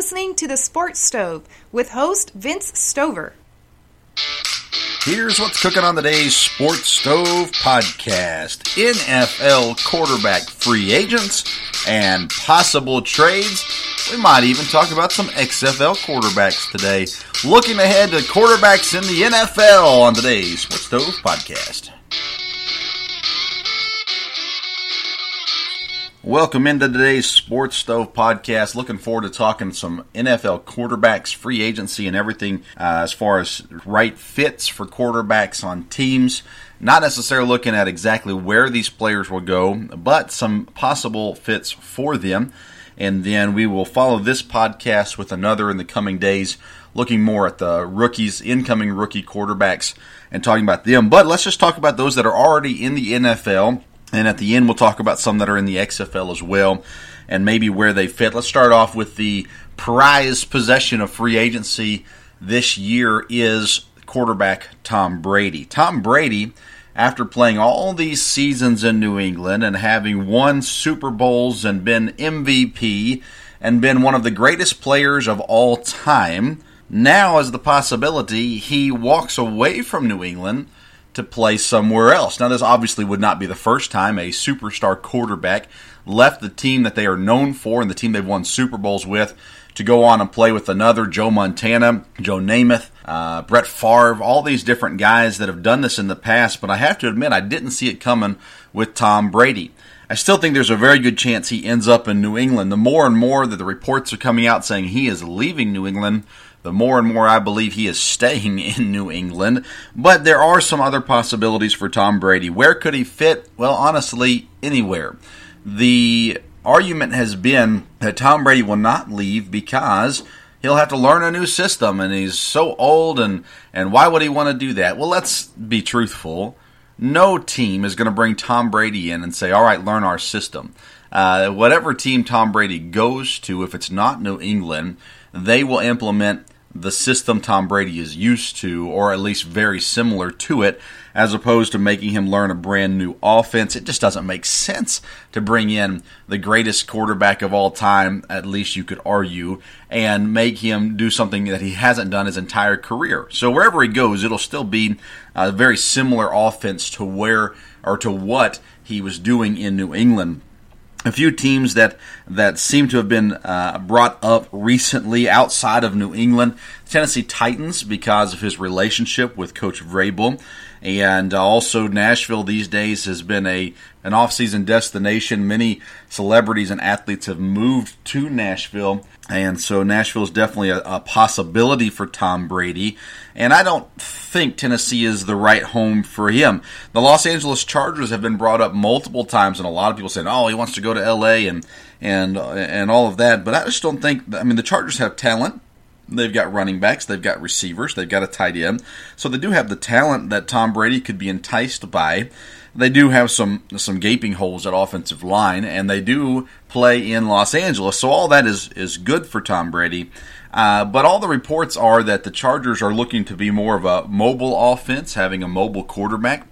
Listening to The Sports Stove with host Vince Stover. Here's what's cooking on today's Sports Stove podcast NFL quarterback free agents and possible trades. We might even talk about some XFL quarterbacks today. Looking ahead to quarterbacks in the NFL on today's Sports Stove podcast. Welcome into today's Sports Stove podcast. Looking forward to talking some NFL quarterbacks, free agency, and everything uh, as far as right fits for quarterbacks on teams. Not necessarily looking at exactly where these players will go, but some possible fits for them. And then we will follow this podcast with another in the coming days, looking more at the rookies, incoming rookie quarterbacks, and talking about them. But let's just talk about those that are already in the NFL and at the end, we'll talk about some that are in the XFL as well and maybe where they fit. Let's start off with the prized possession of free agency this year is quarterback Tom Brady. Tom Brady, after playing all these seasons in New England and having won Super Bowls and been MVP and been one of the greatest players of all time, now has the possibility he walks away from New England to play somewhere else. Now, this obviously would not be the first time a superstar quarterback left the team that they are known for and the team they've won Super Bowls with to go on and play with another Joe Montana, Joe Namath, uh, Brett Favre, all these different guys that have done this in the past. But I have to admit, I didn't see it coming with Tom Brady. I still think there's a very good chance he ends up in New England. The more and more that the reports are coming out saying he is leaving New England, the more and more I believe he is staying in New England. But there are some other possibilities for Tom Brady. Where could he fit? Well, honestly, anywhere. The argument has been that Tom Brady will not leave because he'll have to learn a new system and he's so old and and why would he want to do that? Well, let's be truthful. No team is going to bring Tom Brady in and say, "All right, learn our system." Uh, whatever team Tom Brady goes to, if it's not New England, they will implement the system Tom Brady is used to, or at least very similar to it, as opposed to making him learn a brand new offense. It just doesn't make sense to bring in the greatest quarterback of all time, at least you could argue, and make him do something that he hasn't done his entire career. So wherever he goes, it'll still be a very similar offense to where or to what he was doing in New England a few teams that that seem to have been uh, brought up recently outside of New England. Tennessee Titans because of his relationship with Coach Vrabel, And uh, also, Nashville these days has been a an off-season destination. Many celebrities and athletes have moved to Nashville, and so Nashville is definitely a, a, possibility for Tom Brady. And I don't think Tennessee is the right home for him. The Los Angeles Chargers have been brought up multiple times, and a lot of people saying, "Oh, he wants to go to L.A." and and uh, and all of that. But I just don't think. I mean, the Chargers have talent. They've got running backs, they've got receivers, they've got a tight end. So they do have the talent that Tom Brady could be enticed by. They do have some some gaping holes at offensive line, and they do play in Los Angeles. So all that is is good for Tom Brady. Uh, but all the reports are that the Chargers are looking to be more of a mobile offense, having a mobile quarterback.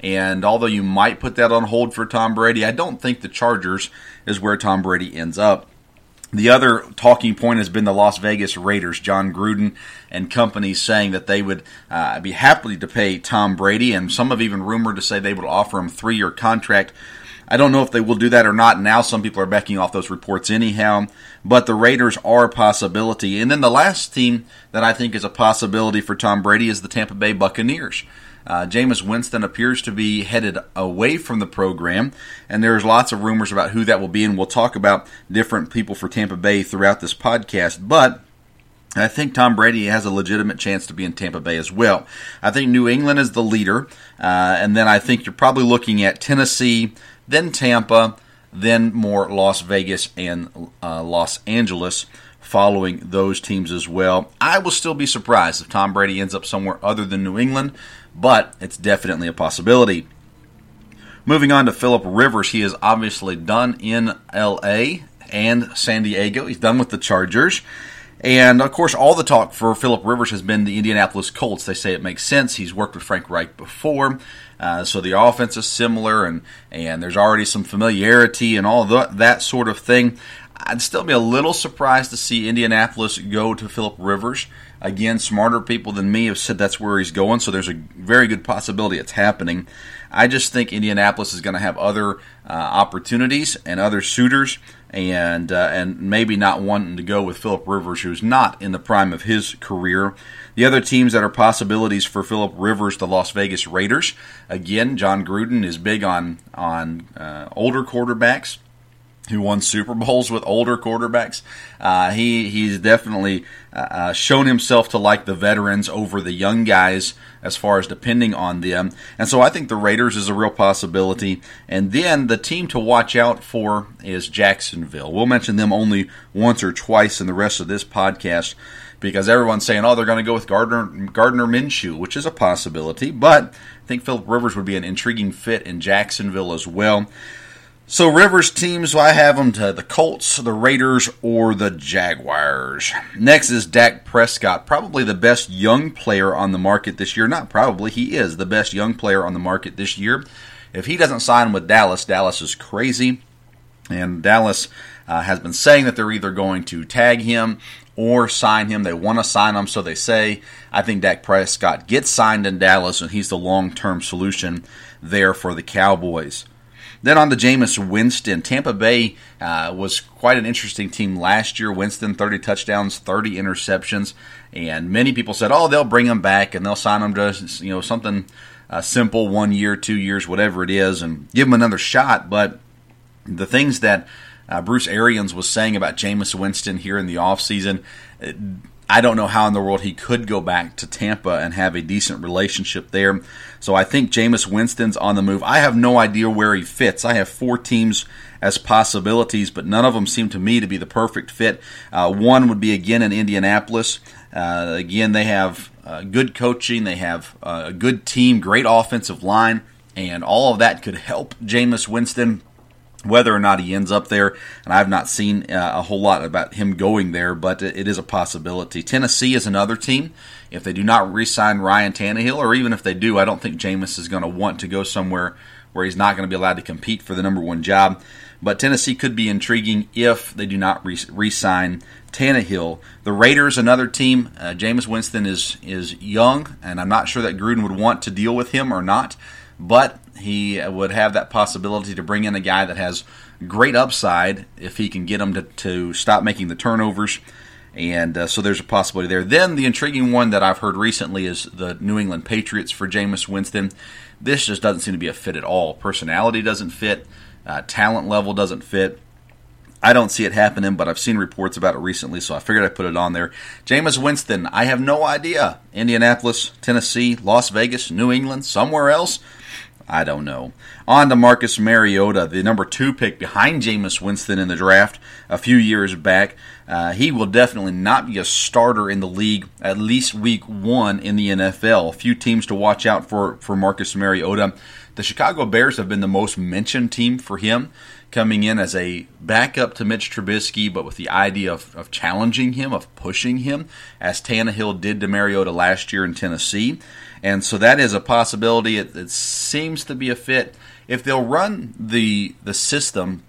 And although you might put that on hold for Tom Brady, I don't think the Chargers is where Tom Brady ends up. The other talking point has been the Las Vegas Raiders, Jon Gruden and company saying that they would uh, be happy to pay Tom Brady, and some have even rumored to say they would offer him three year contract. I don't know if they will do that or not. Now some people are backing off those reports anyhow, but the Raiders are a possibility. And then the last team that I think is a possibility for Tom Brady is the Tampa Bay Buccaneers. Uh, Jameis Winston appears to be headed away from the program, and there's lots of rumors about who that will be, and we'll talk about different people for Tampa Bay throughout this podcast. But I think Tom Brady has a legitimate chance to be in Tampa Bay as well. I think New England is the leader, uh, and then I think you're probably looking at Tennessee, then Tampa, then more Las Vegas and uh, Los Angeles following those teams as well. I will still be surprised if Tom Brady ends up somewhere other than New England, but it's definitely a possibility. Moving on to Philip Rivers, he is obviously done in LA and San Diego. He's done with the Chargers. And of course, all the talk for Philip Rivers has been the Indianapolis Colts. They say it makes sense. He's worked with Frank Reich before, uh, so the offense is similar, and and there's already some familiarity and all the, that sort of thing. I'd still be a little surprised to see Indianapolis go to Philip Rivers. Again, smarter people than me have said that's where he's going, so there's a very good possibility it's happening. I just think Indianapolis is going to have other uh, opportunities and other suitors, and uh, and maybe not wanting to go with Philip Rivers, who's not in the prime of his career. The other teams that are possibilities for Philip Rivers, the Las Vegas Raiders. Again, Jon Gruden is big on on uh, older quarterbacks who won Super Bowls with older quarterbacks. Uh, he he's definitely uh, uh, shown himself to like the veterans over the young guys as far as depending on them. And so I think the Raiders is a real possibility. And then the team to watch out for is Jacksonville. We'll mention them only once or twice in the rest of this podcast because everyone's saying, oh, they're going to go with Gardner Gardner Minshew, which is a possibility. But I think Philip Rivers would be an intriguing fit in Jacksonville as well. So Rivers teams, I have them to the Colts, the Raiders, or the Jaguars. Next is Dak Prescott, probably the best young player on the market this year. Not probably, he is the best young player on the market this year. If he doesn't sign with Dallas, Dallas is crazy. And Dallas uh, has been saying that they're either going to tag him or sign him. They want to sign him, so they say. I think Dak Prescott gets signed in Dallas, and he's the long term solution there for the Cowboys. Then on to Jameis Winston. Tampa Bay uh, was quite an interesting team last year. Winston, 30 touchdowns, 30 interceptions. And many people said, oh, they'll bring him back and they'll sign him to, you know, something uh, simple, one year, two years, whatever it is, and give him another shot. But the things that uh, Bruce Arians was saying about Jameis Winston here in the offseason, I don't know how in the world he could go back to Tampa and have a decent relationship there. So I think Jameis Winston's on the move. I have no idea where he fits. I have four teams as possibilities, but none of them seem to me to be the perfect fit. Uh, one would be again in Indianapolis. Uh, again, they have uh, good coaching, they have uh, a good team, great offensive line, and all of that could help Jameis Winston whether or not he ends up there, and I've not seen uh, a whole lot about him going there, but it is a possibility. Tennessee is another team. If they do not re-sign Ryan Tannehill, or even if they do, I don't think Jameis is going to want to go somewhere where he's not going to be allowed to compete for the number one job. But Tennessee could be intriguing if they do not re sign Tannehill. The Raiders, another team. Uh, Jameis Winston is is young, and I'm not sure that Gruden would want to deal with him or not but he would have that possibility to bring in a guy that has great upside if he can get him to, to stop making the turnovers. And uh, so there's a possibility there. Then the intriguing one that I've heard recently is the New England Patriots for Jameis Winston. This just doesn't seem to be a fit at all. Personality doesn't fit, uh, talent level doesn't fit. I don't see it happening, but I've seen reports about it recently, so I figured I'd put it on there. Jameis Winston, I have no idea. Indianapolis, Tennessee, Las Vegas, New England, somewhere else. I don't know. On to Marcus Mariota, the number two pick behind Jameis Winston in the draft a few years back. Uh, he will definitely not be a starter in the league at least week one in the NFL. A few teams to watch out for for Marcus Mariota. The Chicago Bears have been the most mentioned team for him coming in as a backup to Mitch Trubisky, but with the idea of, of challenging him, of pushing him, as Tannehill did to Mariota last year in Tennessee. And so that is a possibility. It, it seems to be a fit. If they'll run the the system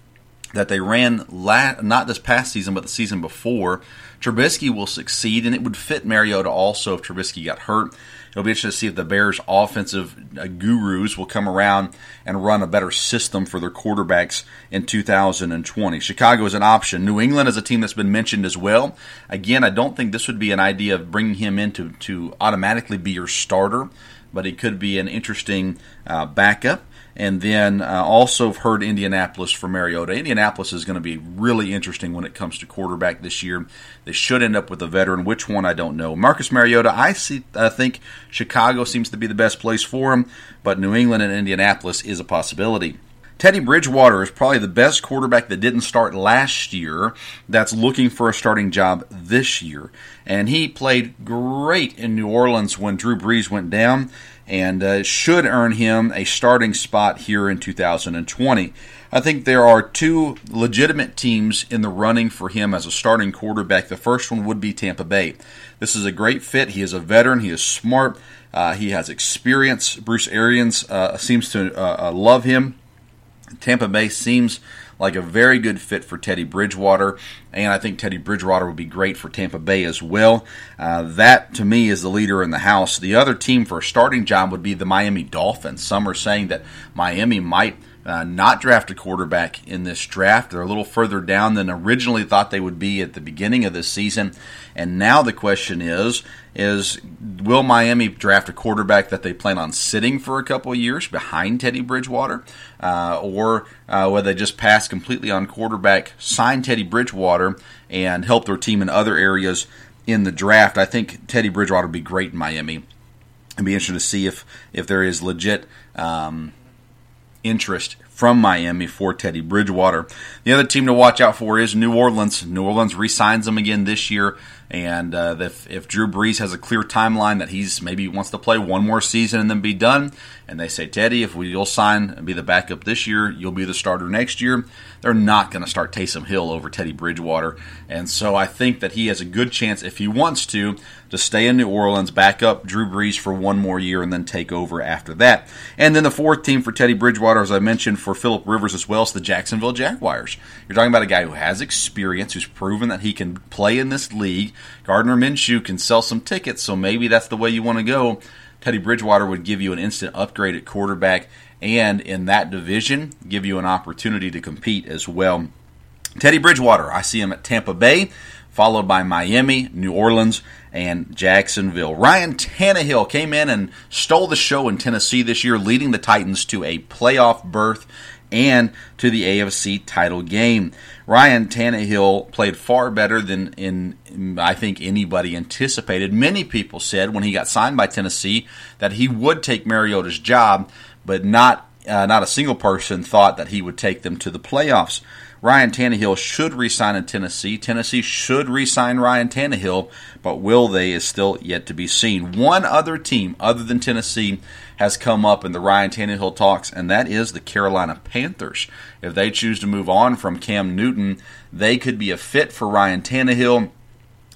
that they ran la- not this past season, but the season before, Trubisky will succeed, and it would fit Mariota also if Trubisky got hurt. It'll be interesting to see if the Bears' offensive uh, gurus will come around and run a better system for their quarterbacks in 2020. Chicago is an option. New England is a team that's been mentioned as well. Again, I don't think this would be an idea of bringing him in to, to automatically be your starter, but he could be an interesting uh, backup. And then uh, also heard Indianapolis for Mariota. Indianapolis is going to be really interesting when it comes to quarterback this year. They should end up with a veteran. Which one I don't know. Marcus Mariota, I see. I think Chicago seems to be the best place for him, but New England and Indianapolis is a possibility. Teddy Bridgewater is probably the best quarterback that didn't start last year that's looking for a starting job this year. And he played great in New Orleans when Drew Brees went down and uh, should earn him a starting spot here in 2020. I think there are two legitimate teams in the running for him as a starting quarterback. The first one would be Tampa Bay. This is a great fit. He is a veteran, he is smart, uh, he has experience. Bruce Arians uh, seems to uh, uh, love him. Tampa Bay seems like a very good fit for Teddy Bridgewater, and I think Teddy Bridgewater would be great for Tampa Bay as well. Uh, that, to me, is the leader in the house. The other team for a starting job would be the Miami Dolphins. Some are saying that Miami might uh, not draft a quarterback in this draft. They're a little further down than originally thought they would be at the beginning of this season. And now the question is is will Miami draft a quarterback that they plan on sitting for a couple of years behind Teddy Bridgewater, uh, or uh, will they just pass completely on quarterback, sign Teddy Bridgewater, and help their team in other areas in the draft? I think Teddy Bridgewater would be great in Miami. It'd be interesting to see if if there is legit. Um, interest from Miami for Teddy Bridgewater. The other team to watch out for is New Orleans. New Orleans re-signs him again this year, and uh, if, if Drew Brees has a clear timeline that he's maybe wants to play one more season and then be done, and they say Teddy, if we, you'll sign and be the backup this year, you'll be the starter next year. They're not going to start Taysom Hill over Teddy Bridgewater, and so I think that he has a good chance if he wants to to stay in New Orleans, back up Drew Brees for one more year, and then take over after that. And then the fourth team for Teddy Bridgewater, as I mentioned, for Philip Rivers as well, is the Jacksonville Jaguars. You're talking about a guy who has experience, who's proven that he can play in this league. Gardner Minshew can sell some tickets, so maybe that's the way you want to go. Teddy Bridgewater would give you an instant upgrade at quarterback, and in that division, give you an opportunity to compete as well. Teddy Bridgewater, I see him at Tampa Bay, followed by Miami, New Orleans, and Jacksonville. Ryan Tannehill came in and stole the show in Tennessee this year, leading the Titans to a playoff berth and to the AFC title game. Ryan Tannehill played far better than in I think anybody anticipated. Many people said when he got signed by Tennessee that he would take Mariota's job, but not uh, not a single person thought that he would take them to the playoffs. Ryan Tannehill should resign in Tennessee. Tennessee should resign Ryan Tannehill, but will they is still yet to be seen. One other team other than Tennessee has come up in the Ryan Tannehill talks, and that is the Carolina Panthers. If they choose to move on from Cam Newton, they could be a fit for Ryan Tannehill.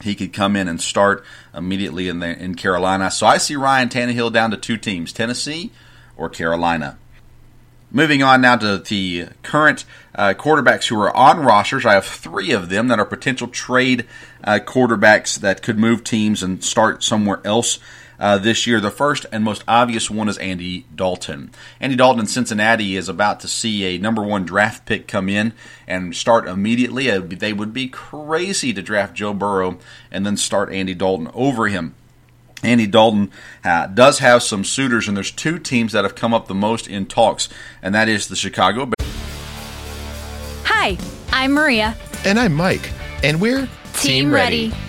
He could come in and start immediately in, the, in Carolina. So I see Ryan Tannehill down to two teams Tennessee or Carolina. Moving on now to the current uh, quarterbacks who are on rosters. I have three of them that are potential trade uh, quarterbacks that could move teams and start somewhere else. Uh, this year. The first and most obvious one is Andy Dalton. Andy Dalton in Cincinnati is about to see a number one draft pick come in and start immediately. Uh, they would be crazy to draft Joe Burrow and then start Andy Dalton over him. Andy Dalton uh, does have some suitors, and there's two teams that have come up the most in talks, and that is the Chicago Bears. Hi, I'm Maria. And I'm Mike. And we're Team, Team ready. ready.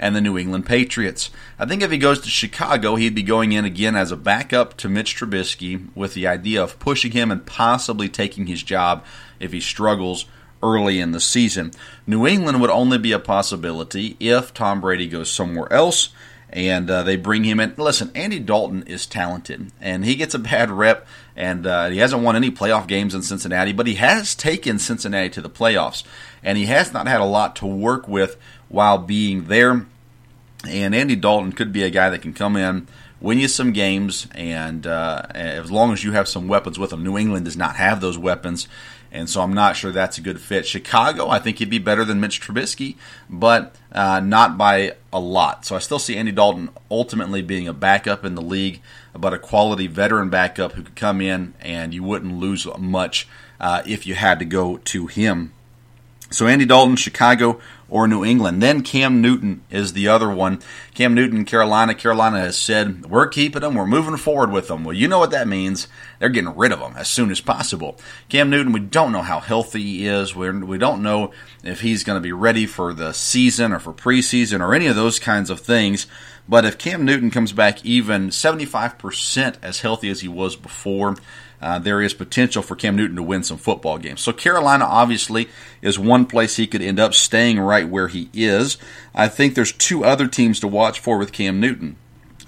and the New England Patriots. I think if he goes to Chicago, he'd be going in again as a backup to Mitch Trubisky with the idea of pushing him and possibly taking his job if he struggles early in the season. New England would only be a possibility if Tom Brady goes somewhere else and uh, they bring him in. Listen, Andy Dalton is talented, and he gets a bad rep, and uh, he hasn't won any playoff games in Cincinnati, but he has taken Cincinnati to the playoffs, and he has not had a lot to work with while being there. And Andy Dalton could be a guy that can come in, win you some games, and uh, as long as you have some weapons with him. New England does not have those weapons, and so I'm not sure that's a good fit. Chicago, I think he'd be better than Mitch Trubisky, but uh, not by a lot. So I still see Andy Dalton ultimately being a backup in the league, but a quality veteran backup who could come in and you wouldn't lose much uh, if you had to go to him. So Andy Dalton, Chicago, or New England. Then Cam Newton is the other one. Cam Newton, Carolina. Carolina has said, we're keeping him, we're moving forward with them. Well, you know what that means. They're getting rid of him as soon as possible. Cam Newton, we don't know how healthy he is. We're, we don't know if he's going to be ready for the season or for preseason or any of those kinds of things. But if Cam Newton comes back even 75% as healthy as he was before, uh, there is potential for Cam Newton to win some football games. So Carolina obviously is one place he could end up staying right where he is. I think there's two other teams to watch for with Cam Newton.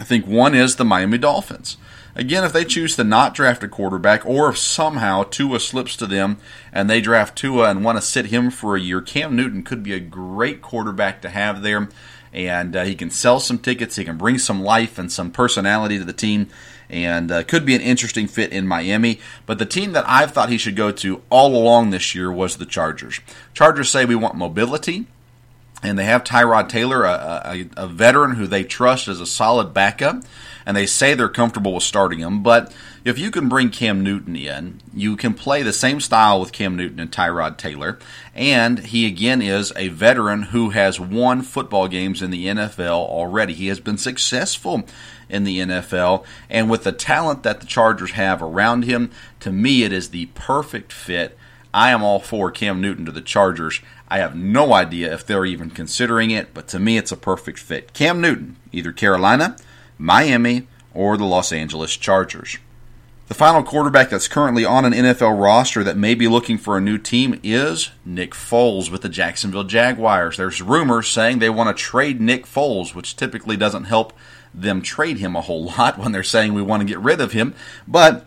I think one is the Miami Dolphins. Again, if they choose to not draft a quarterback, or if somehow Tua slips to them and they draft Tua and want to sit him for a year, Cam Newton could be a great quarterback to have there. And uh, he can sell some tickets, he can bring some life and some personality to the team and uh, could be an interesting fit in Miami. But the team that I've thought he should go to all along this year was the Chargers. Chargers say we want mobility. And they have Tyrod Taylor, a, a, a veteran who they trust as a solid backup and they say they're comfortable with starting him. But if you can bring Cam Newton in, you can play the same style with Cam Newton and Tyrod Taylor. And he again is a veteran who has won football games in the NFL already. He has been successful in the NFL. And with the talent that the Chargers have around him, to me, it is the perfect fit. I am all for Cam Newton to the Chargers. I have no idea if they're even considering it, but to me, it's a perfect fit. Cam Newton, either Carolina, Miami, or the Los Angeles Chargers. The final quarterback that's currently on an NFL roster that may be looking for a new team is Nick Foles with the Jacksonville Jaguars. There's rumors saying they want to trade Nick Foles, which typically doesn't help them trade him a whole lot when they're saying we want to get rid of him. But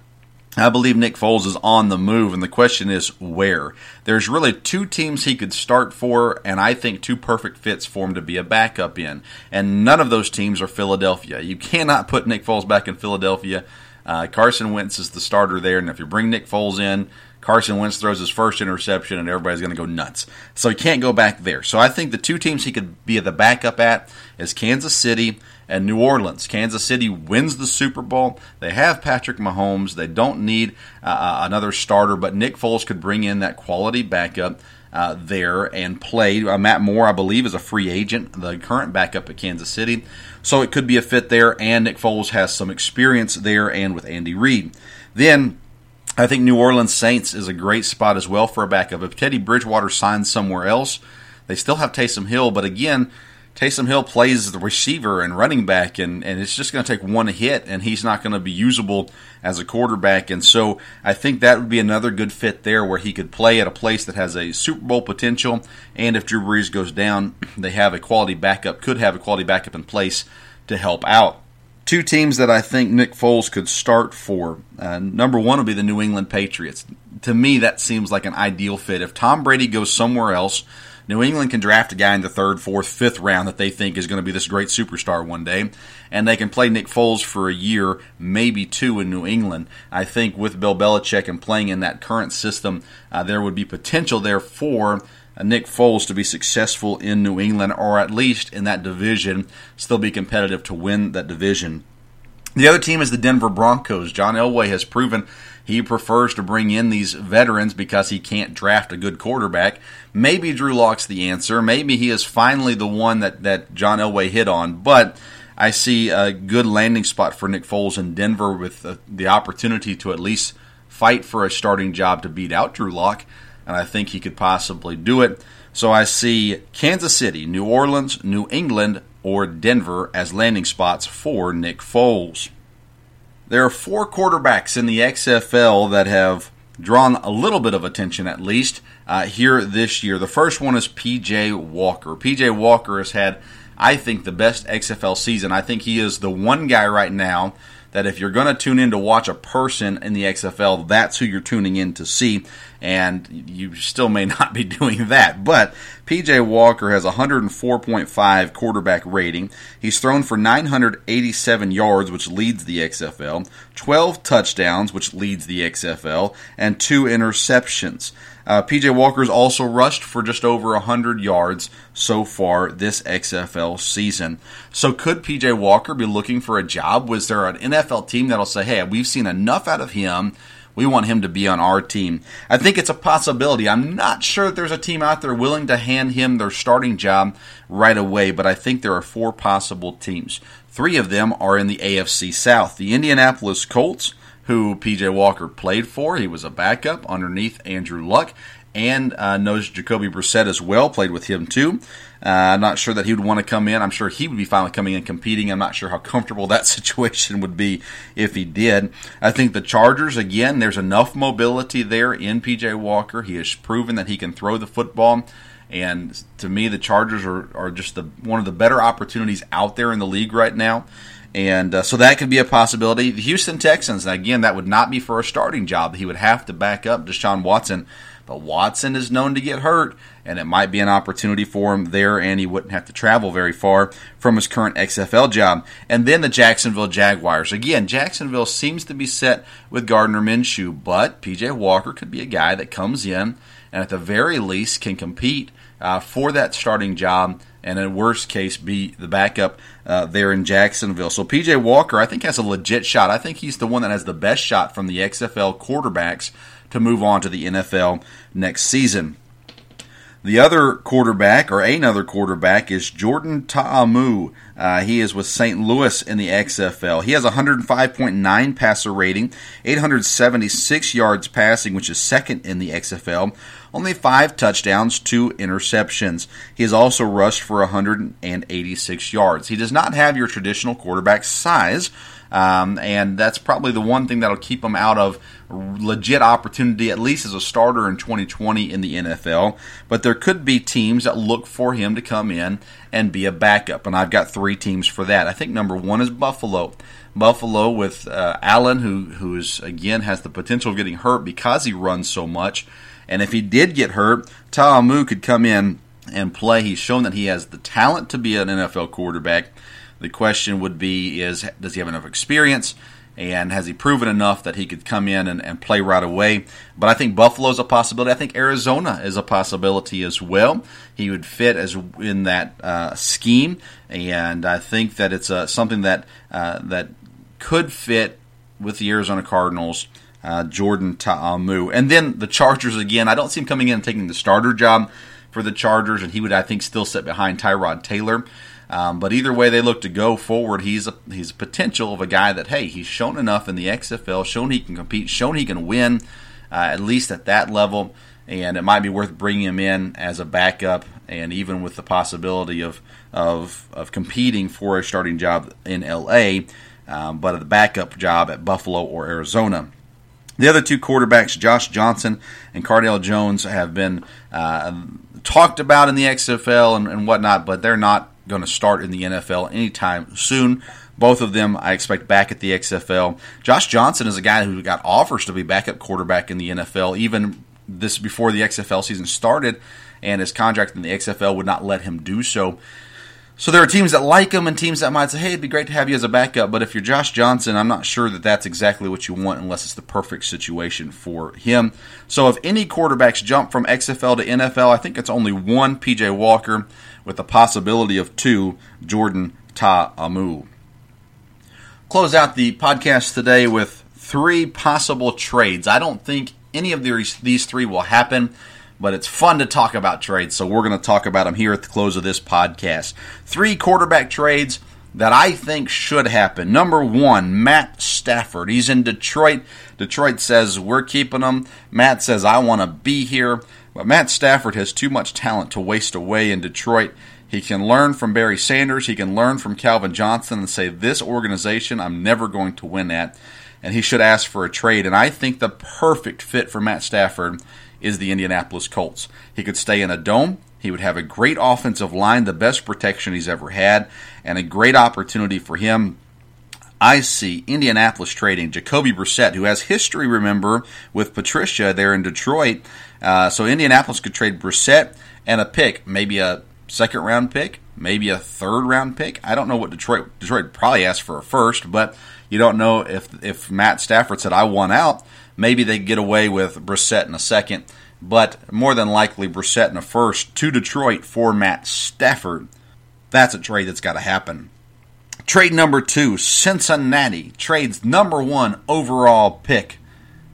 I believe Nick Foles is on the move, and the question is where. There's really two teams he could start for, and I think two perfect fits for him to be a backup in. And none of those teams are Philadelphia. You cannot put Nick Foles back in Philadelphia. Uh, Carson Wentz is the starter there, and if you bring Nick Foles in, Carson Wentz throws his first interception, and everybody's going to go nuts. So he can't go back there. So I think the two teams he could be the backup at is Kansas City and New Orleans. Kansas City wins the Super Bowl. They have Patrick Mahomes. They don't need uh, uh, another starter, but Nick Foles could bring in that quality backup. Uh, there and play. Uh, Matt Moore, I believe, is a free agent, the current backup at Kansas City. So it could be a fit there, and Nick Foles has some experience there and with Andy Reid. Then I think New Orleans Saints is a great spot as well for a backup. If Teddy Bridgewater signs somewhere else, they still have Taysom Hill, but again, Taysom Hill plays the receiver and running back, and, and it's just going to take one hit, and he's not going to be usable as a quarterback. And so I think that would be another good fit there where he could play at a place that has a Super Bowl potential. And if Drew Brees goes down, they have a quality backup, could have a quality backup in place to help out. Two teams that I think Nick Foles could start for. Uh, number one would be the New England Patriots. To me, that seems like an ideal fit. If Tom Brady goes somewhere else, New England can draft a guy in the third, fourth, fifth round that they think is going to be this great superstar one day, and they can play Nick Foles for a year, maybe two in New England. I think with Bill Belichick and playing in that current system, uh, there would be potential there for Nick Foles to be successful in New England, or at least in that division, still be competitive to win that division. The other team is the Denver Broncos. John Elway has proven he prefers to bring in these veterans because he can't draft a good quarterback. Maybe Drew Lock's the answer. Maybe he is finally the one that, that John Elway hit on. But I see a good landing spot for Nick Foles in Denver with the, the opportunity to at least fight for a starting job to beat out Drew Lock and I think he could possibly do it. So I see Kansas City, New Orleans, New England, or Denver as landing spots for Nick Foles. There are four quarterbacks in the XFL that have drawn a little bit of attention, at least, uh, here this year. The first one is PJ Walker. PJ Walker has had, I think, the best XFL season. I think he is the one guy right now that if you're going to tune in to watch a person in the XFL, that's who you're tuning in to see. And you still may not be doing that. But PJ Walker has 104.5 quarterback rating. He's thrown for 987 yards, which leads the XFL, 12 touchdowns, which leads the XFL, and two interceptions. Uh, PJ Walker's also rushed for just over 100 yards so far this XFL season. So, could PJ Walker be looking for a job? Was there an NFL team that'll say, hey, we've seen enough out of him? We want him to be on our team. I think it's a possibility. I'm not sure that there's a team out there willing to hand him their starting job right away, but I think there are four possible teams. Three of them are in the AFC South the Indianapolis Colts, who PJ Walker played for. He was a backup underneath Andrew Luck and uh, knows Jacoby Brissett as well, played with him too. Uh, I'm not sure that he would want to come in. I'm sure he would be finally coming in competing. I'm not sure how comfortable that situation would be if he did. I think the Chargers, again, there's enough mobility there in PJ Walker. He has proven that he can throw the football. And to me, the Chargers are, are just the one of the better opportunities out there in the league right now. And uh, so that could be a possibility. The Houston Texans, again, that would not be for a starting job. He would have to back up Deshaun Watson. But Watson is known to get hurt, and it might be an opportunity for him there, and he wouldn't have to travel very far from his current XFL job. And then the Jacksonville Jaguars. Again, Jacksonville seems to be set with Gardner Minshew, but PJ Walker could be a guy that comes in and at the very least can compete uh, for that starting job and in worst case be the backup uh, there in Jacksonville. So PJ Walker, I think, has a legit shot. I think he's the one that has the best shot from the XFL quarterbacks to move on to the NFL next season. The other quarterback, or another quarterback, is Jordan Ta'amu. Uh, he is with St. Louis in the XFL. He has 105.9 passer rating, 876 yards passing, which is second in the XFL. Only five touchdowns, two interceptions. He has also rushed for 186 yards. He does not have your traditional quarterback size, um, and that's probably the one thing that'll keep him out of legit opportunity, at least as a starter in 2020 in the NFL. But there could be teams that look for him to come in and be a backup, and I've got three teams for that. I think number one is Buffalo. Buffalo with uh, Allen, who who is again has the potential of getting hurt because he runs so much, and if he did get hurt, Ta'amu could come in and play. He's shown that he has the talent to be an NFL quarterback. The question would be: Is does he have enough experience? and has he proven enough that he could come in and, and play right away? But I think Buffalo's a possibility. I think Arizona is a possibility as well. He would fit as in that uh, scheme, and I think that it's uh, something that uh, that could fit with the Arizona Cardinals. Uh, Jordan Ta'amu, and then the Chargers again. I don't see him coming in and taking the starter job for the Chargers, and he would, I think, still sit behind Tyrod Taylor. Um, but either way they look to go forward, he's a he's a potential of a guy that hey he's shown enough in the XFL, shown he can compete, shown he can win uh, at least at that level, and it might be worth bringing him in as a backup, and even with the possibility of of of competing for a starting job in LA, um, but a backup job at Buffalo or Arizona. The other two quarterbacks, Josh Johnson and Cardale Jones, have been uh, talked about in the XFL and, and whatnot, but they're not going to start in the NFL anytime soon. Both of them I expect back at the XFL. Josh Johnson is a guy who got offers to be backup quarterback in the NFL even this before the XFL season started, and his contract in the XFL would not let him do so. So there are teams that like him and teams that might say, hey, it'd be great to have you as a backup. But if you're Josh Johnson, I'm not sure that that's exactly what you want unless it's the perfect situation for him. So if any quarterbacks jump from XFL to NFL, I think it's only one PJ Walker with the possibility of two Jordan Ta'amu. Close out the podcast today with three possible trades. I don't think any of these, these three will happen but it's fun to talk about trades, so we're going to talk about them here at the close of this podcast. Three quarterback trades that I think should happen. Number one, Matt Stafford. He's in Detroit. Detroit says, We're keeping him. Matt says, I want to be here. But Matt Stafford has too much talent to waste away in Detroit. He can learn from Barry Sanders. He can learn from Calvin Johnson and say, This organization I'm never going to win at. And he should ask for a trade. And I think the perfect fit for Matt Stafford is the Indianapolis Colts. He could stay in a dome. He would have a great offensive line, the best protection he's ever had, and a great opportunity for him. I see Indianapolis trading Jacoby Brissett, who has history, remember, with Patricia there in Detroit. Uh, so Indianapolis could trade Brissett and a pick, maybe a second round pick, maybe a third round pick. I don't know what Detroit Detroit probably asked for a first, but you don't know if if Matt Stafford said I want out. Maybe they get away with Brissett in a second, but more than likely Brissett in a first to Detroit for Matt Stafford. That's a trade that's got to happen. Trade number two, Cincinnati trades number one overall pick,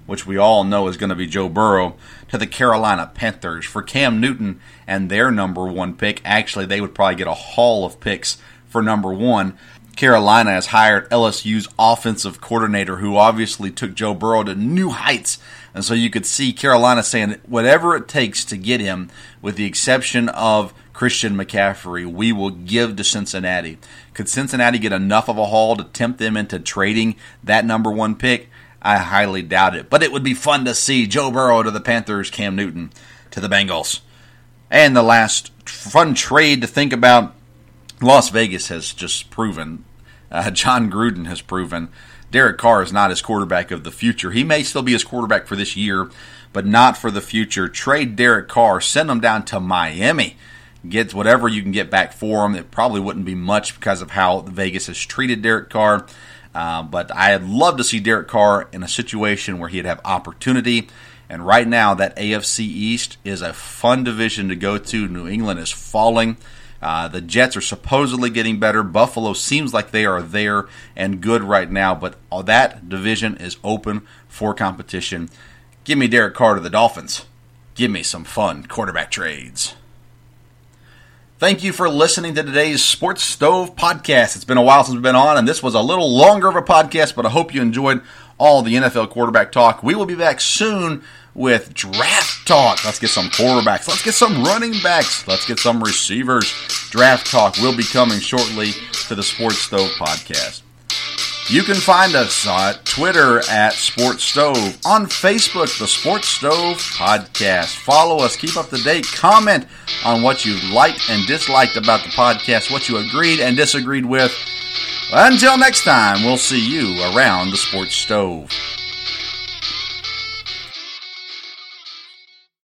which we all know is going to be Joe Burrow, to the Carolina Panthers for Cam Newton and their number one pick. Actually, they would probably get a haul of picks for number one. Carolina has hired LSU's offensive coordinator, who obviously took Joe Burrow to new heights. And so you could see Carolina saying, whatever it takes to get him, with the exception of Christian McCaffrey, we will give to Cincinnati. Could Cincinnati get enough of a haul to tempt them into trading that number one pick? I highly doubt it. But it would be fun to see Joe Burrow to the Panthers, Cam Newton to the Bengals. And the last fun trade to think about Las Vegas has just proven, uh, Jon Gruden has proven, Derek Carr is not his quarterback of the future. He may still be his quarterback for this year, but not for the future. Trade Derek Carr, send him down to Miami. Get whatever you can get back for him. It probably wouldn't be much because of how Vegas has treated Derek Carr. Uh, but I'd love to see Derek Carr in a situation where he'd have opportunity. And right now, that AFC East is a fun division to go to. New England is falling. Uh, the Jets are supposedly getting better. Buffalo seems like they are there and good right now, but that division is open for competition. Give me Derek Carr to the Dolphins. Give me some fun quarterback trades. Thank you for listening to today's Sports Stove podcast. It's been a while since we've been on, and this was a little longer of a podcast, but I hope you enjoyed all the NFL quarterback talk. We will be back soon with draft talk. Let's get some quarterbacks. Let's get some running backs. Let's get some receivers. Draft talk will be coming shortly to the Sports Stove podcast. You can find us on Twitter at Sports Stove, on Facebook, the Sports Stove Podcast. Follow us, keep up to date, comment on what you liked and disliked about the podcast, what you agreed and disagreed with. Until next time, we'll see you around the Sports Stove.